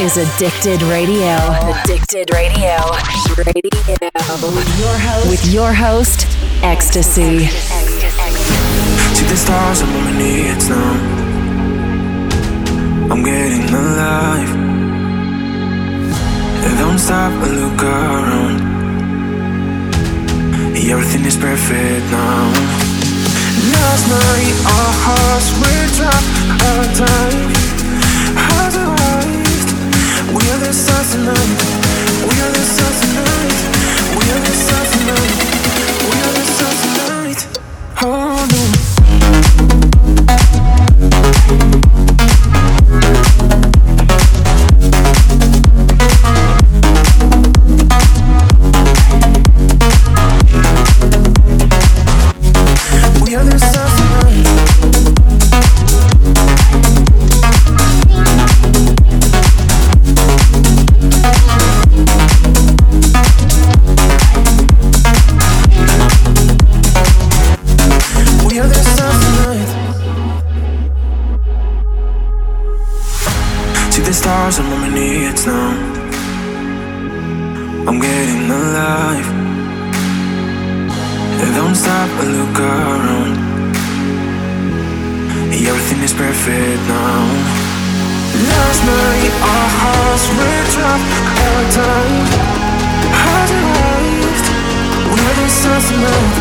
is Addicted Radio. Addicted Radio. Radio. With your host, with your host EXTSY. See the stars up on my knees now. I'm getting alive. Don't stop and look around. Everything is perfect now. Last night our hearts were dropped our time Oh no. Look around. Everything is perfect now. Last night our hearts were dropped. Our time has arrived. We are the stars tonight.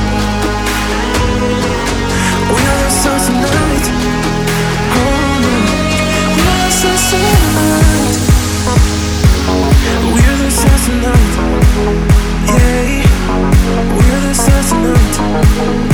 We are the stars tonight. Oh no. We are the stars tonight. We are the stars tonight. Yeah. We are the stars tonight.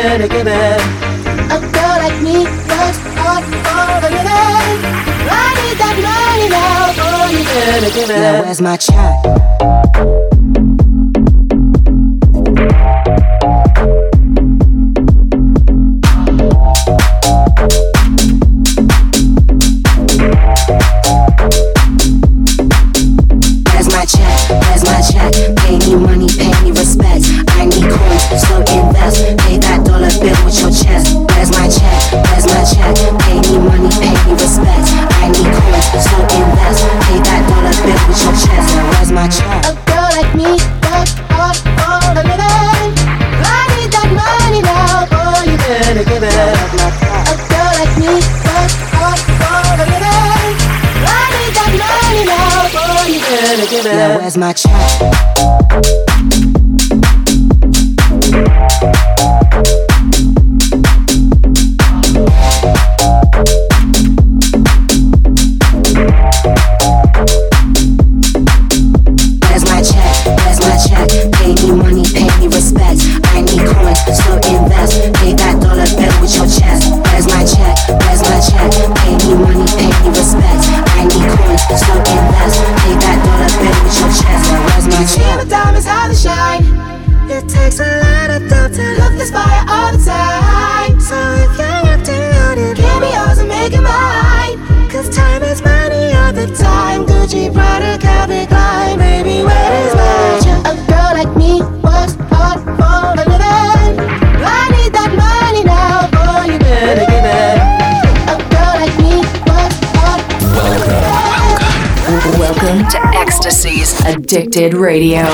Boy, you better give it. A girl like me works hard for a living. I need that money now, boy, you give it. Now where's my check? Where's my check? Addicted Radio.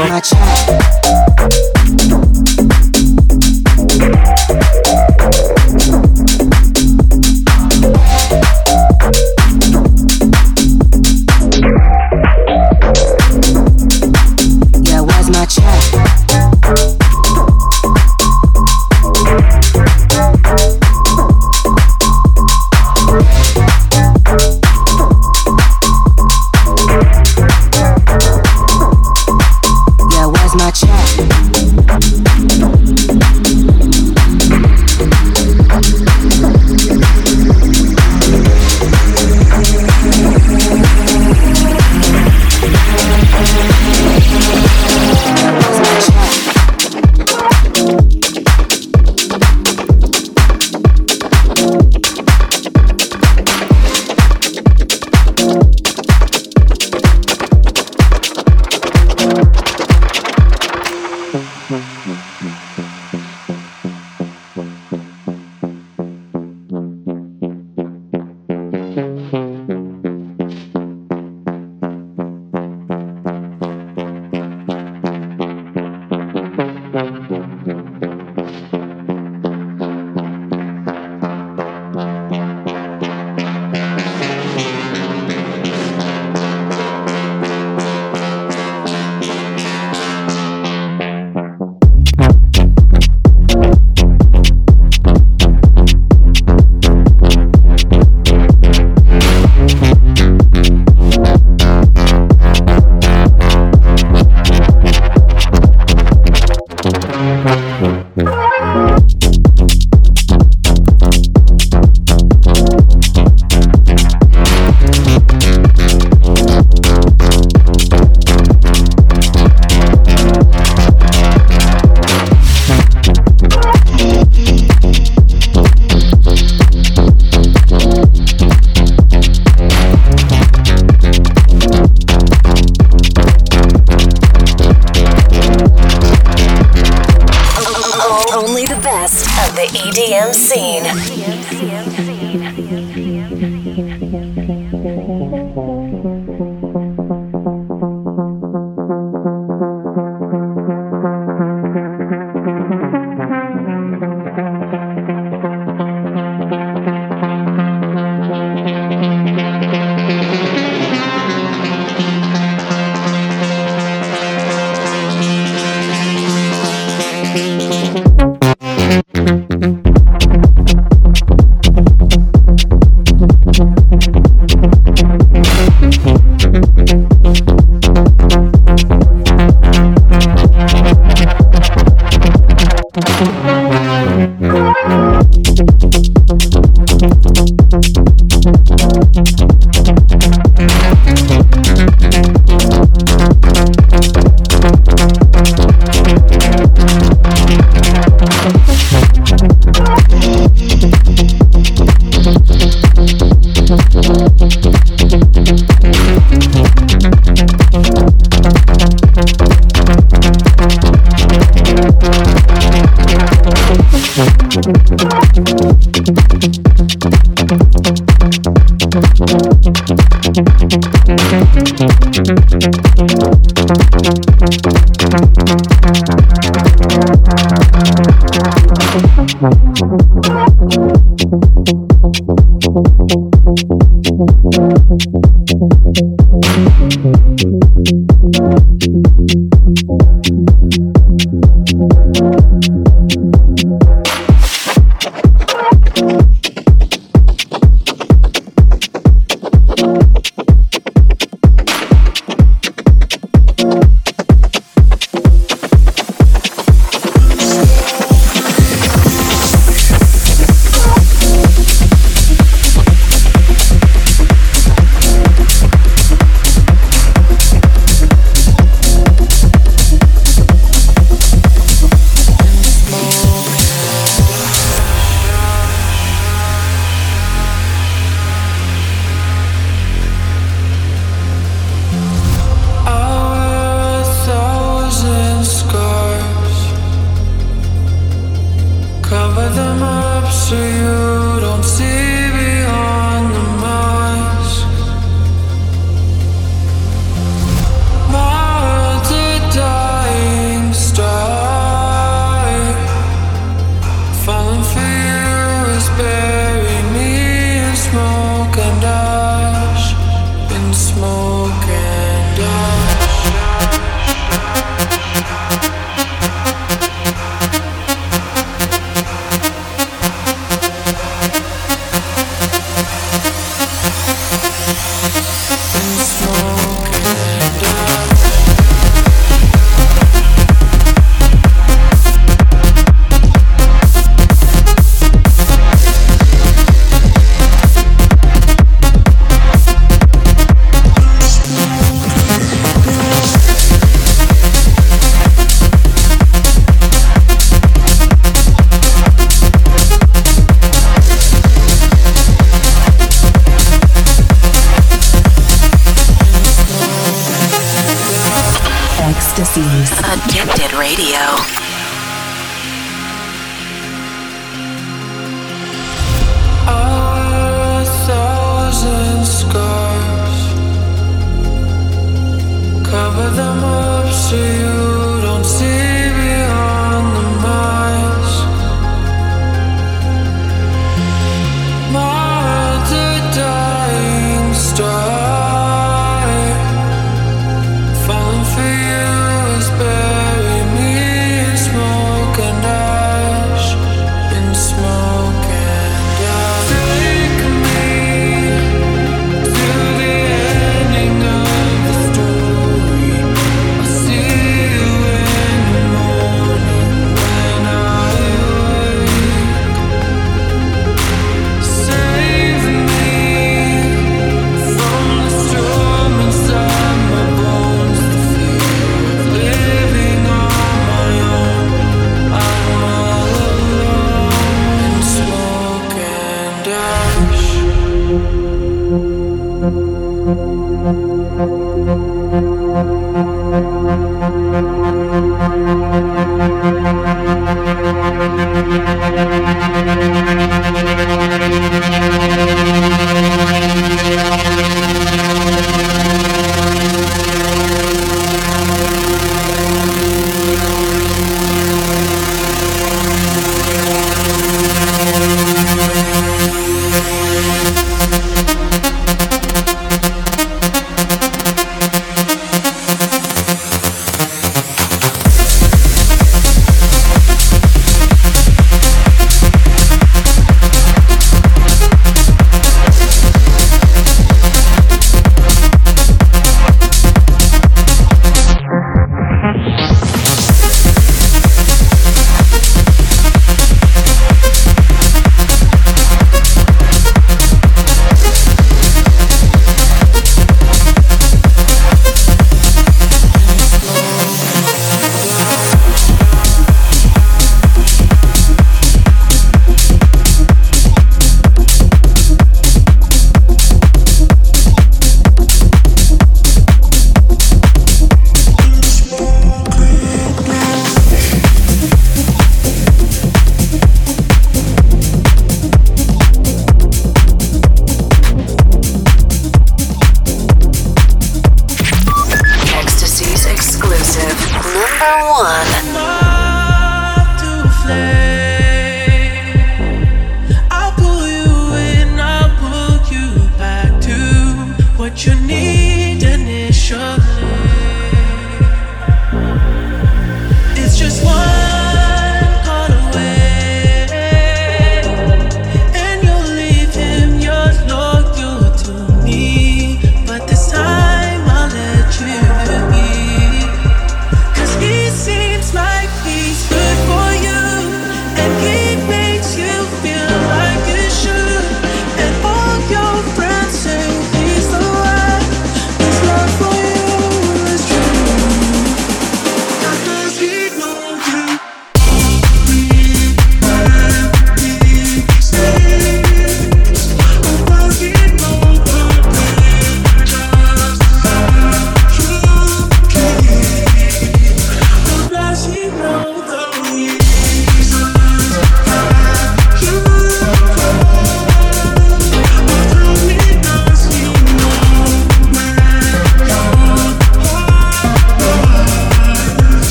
Thank you.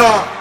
no!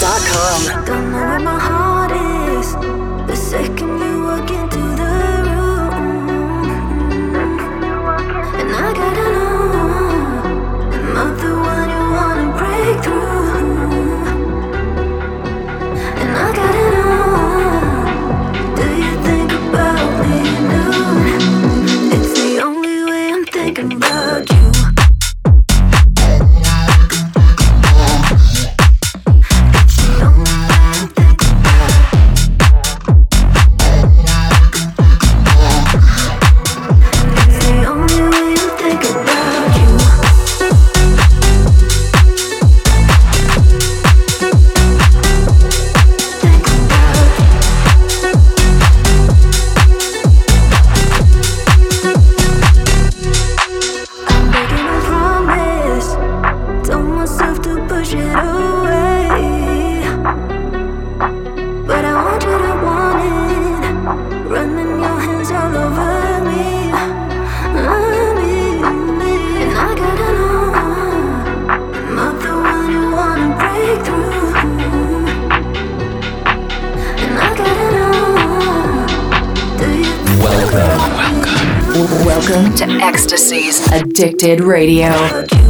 Or Addicted Radio.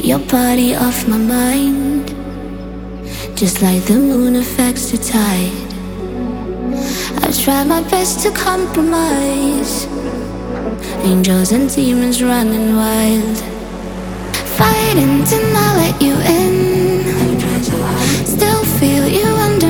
Get your body off my mind. Just like the moon affects the tide. I've tried my best to compromise. Angels and demons running wild. Fighting to not let you in. Still feel you under.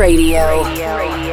Addicted Radio.